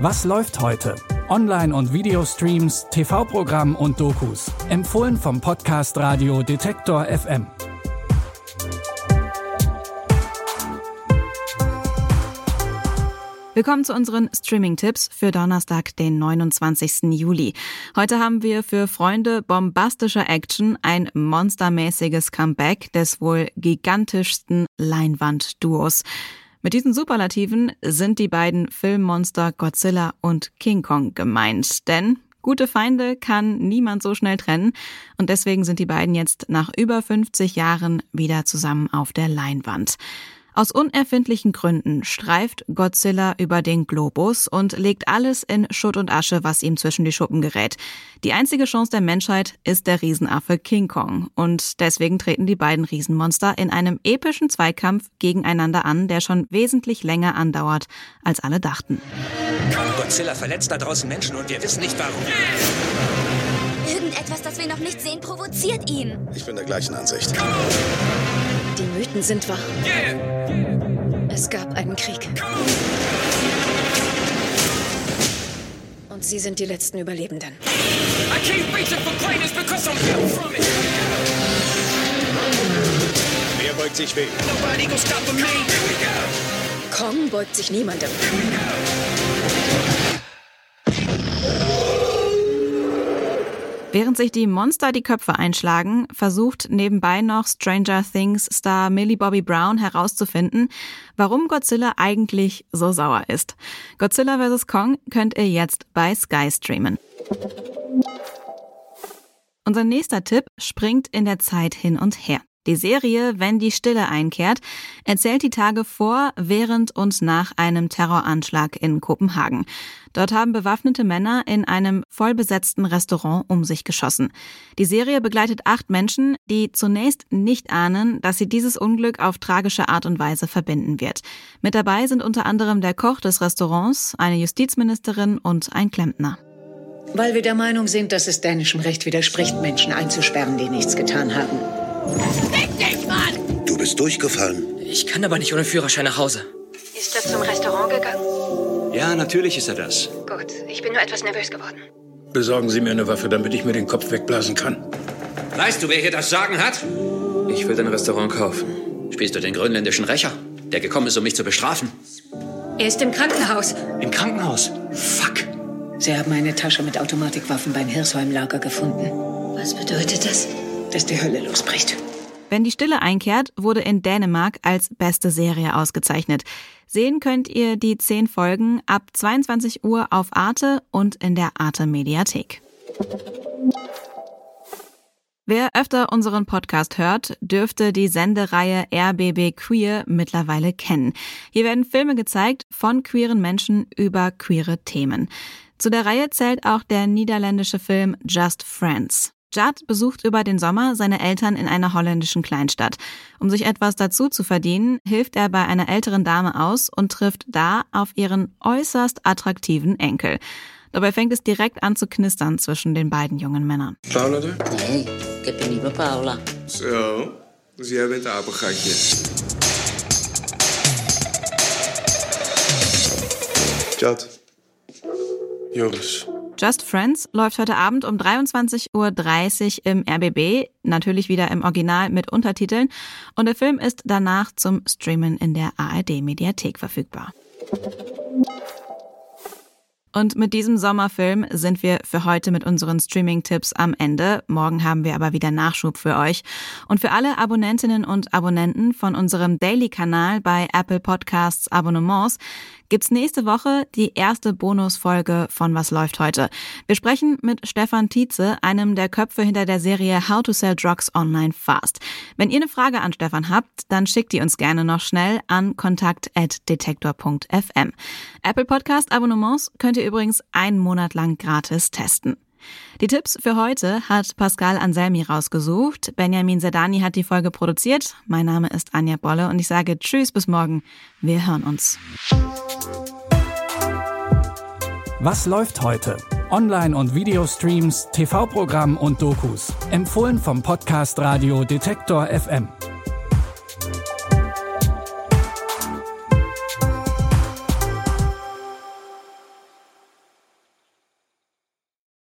Was läuft heute? Online- und Videostreams, TV-Programm und Dokus. Empfohlen vom Podcast Radio Detektor FM. Willkommen zu unseren Streaming-Tipps für Donnerstag, den 29. Juli. Heute haben wir für Freunde bombastischer Action ein monstermäßiges Comeback des wohl gigantischsten Leinwand-Duos. Mit diesen Superlativen sind die beiden Filmmonster Godzilla und King Kong gemeint, denn Gute Feinde kann niemand so schnell trennen und deswegen sind die beiden jetzt nach über 50 Jahren wieder zusammen auf der Leinwand. Aus unerfindlichen Gründen streift Godzilla über den Globus und legt alles in Schutt und Asche, was ihm zwischen die Schuppen gerät. Die einzige Chance der Menschheit ist der Riesenaffe King Kong. Und deswegen treten die beiden Riesenmonster in einem epischen Zweikampf gegeneinander an, der schon wesentlich länger andauert, als alle dachten. Godzilla verletzt da draußen Menschen und wir wissen nicht warum. Irgendetwas, das wir noch nicht sehen, provoziert ihn. Ich bin der gleichen Ansicht. Die Mythen sind wahr. Es gab einen Krieg. Und Sie sind die letzten Überlebenden. Wer beugt sich wem? Kong beugt sich niemandem. Während sich die Monster die Köpfe einschlagen, versucht nebenbei noch Stranger Things Star Millie Bobby Brown herauszufinden, warum Godzilla eigentlich so sauer ist. Godzilla vs. Kong könnt ihr jetzt bei Sky streamen. Unser nächster Tipp springt in der Zeit hin und her. Die Serie Wenn die Stille einkehrt erzählt die Tage vor, während und nach einem Terroranschlag in Kopenhagen. Dort haben bewaffnete Männer in einem vollbesetzten Restaurant um sich geschossen. Die Serie begleitet acht Menschen, die zunächst nicht ahnen, dass sie dieses Unglück auf tragische Art und Weise verbinden wird. Mit dabei sind unter anderem der Koch des Restaurants, eine Justizministerin und ein Klempner. Weil wir der Meinung sind, dass es dänischem Recht widerspricht, Menschen einzusperren, die nichts getan haben. Du bist durchgefallen. Ich kann aber nicht ohne Führerschein nach Hause. Ist er zum Restaurant gegangen? Ja, natürlich ist er das. Gut, ich bin nur etwas nervös geworden. Besorgen Sie mir eine Waffe, damit ich mir den Kopf wegblasen kann. Weißt du, wer hier das Sagen hat? Ich will dein Restaurant kaufen. Spielst du den grönländischen Rächer, der gekommen ist, um mich zu bestrafen? Er ist im Krankenhaus. Im Krankenhaus? Fuck. Sie haben eine Tasche mit Automatikwaffen beim Hirsheim-Lager gefunden. Was bedeutet das? Dass die Hölle losbricht. Wenn die Stille einkehrt, wurde in Dänemark als beste Serie ausgezeichnet. Sehen könnt ihr die zehn Folgen ab 22 Uhr auf Arte und in der Arte Mediathek. Wer öfter unseren Podcast hört, dürfte die Sendereihe RBB Queer mittlerweile kennen. Hier werden Filme gezeigt von queeren Menschen über queere Themen. Zu der Reihe zählt auch der niederländische Film Just Friends. Judd besucht über den Sommer seine Eltern in einer holländischen Kleinstadt. Um sich etwas dazu zu verdienen, hilft er bei einer älteren Dame aus und trifft da auf ihren äußerst attraktiven Enkel. Dabei fängt es direkt an zu knistern zwischen den beiden jungen Männern. Paula er? Nee, heb een nieuwe Paula. Zo, dus jij bent apengatje. Chad. Joris. Just Friends läuft heute Abend um 23.30 Uhr im RBB, natürlich wieder im Original mit Untertiteln. Und der Film ist danach zum Streamen in der ARD-Mediathek verfügbar. Und mit diesem Sommerfilm sind wir für heute mit unseren Streaming-Tipps am Ende. Morgen haben wir aber wieder Nachschub für euch. Und für alle Abonnentinnen und Abonnenten von unserem Daily-Kanal bei Apple Podcasts Abonnements gibt's nächste Woche die erste Bonusfolge von Was läuft heute. Wir sprechen mit Stefan Tietze, einem der Köpfe hinter der Serie How to Sell Drugs Online Fast. Wenn ihr eine Frage an Stefan habt, dann schickt die uns gerne noch schnell an kontakt@detektor.fm. Apple Podcast Abonnements könnt ihr übrigens einen Monat lang gratis testen. Die Tipps für heute hat Pascal Anselmi rausgesucht. Benjamin Sedani hat die Folge produziert. Mein Name ist Anja Bolle und ich sage Tschüss bis morgen. Wir hören uns. Was läuft heute? Online- und Videostreams, TV-Programm und Dokus. Empfohlen vom Podcast Radio Detektor FM.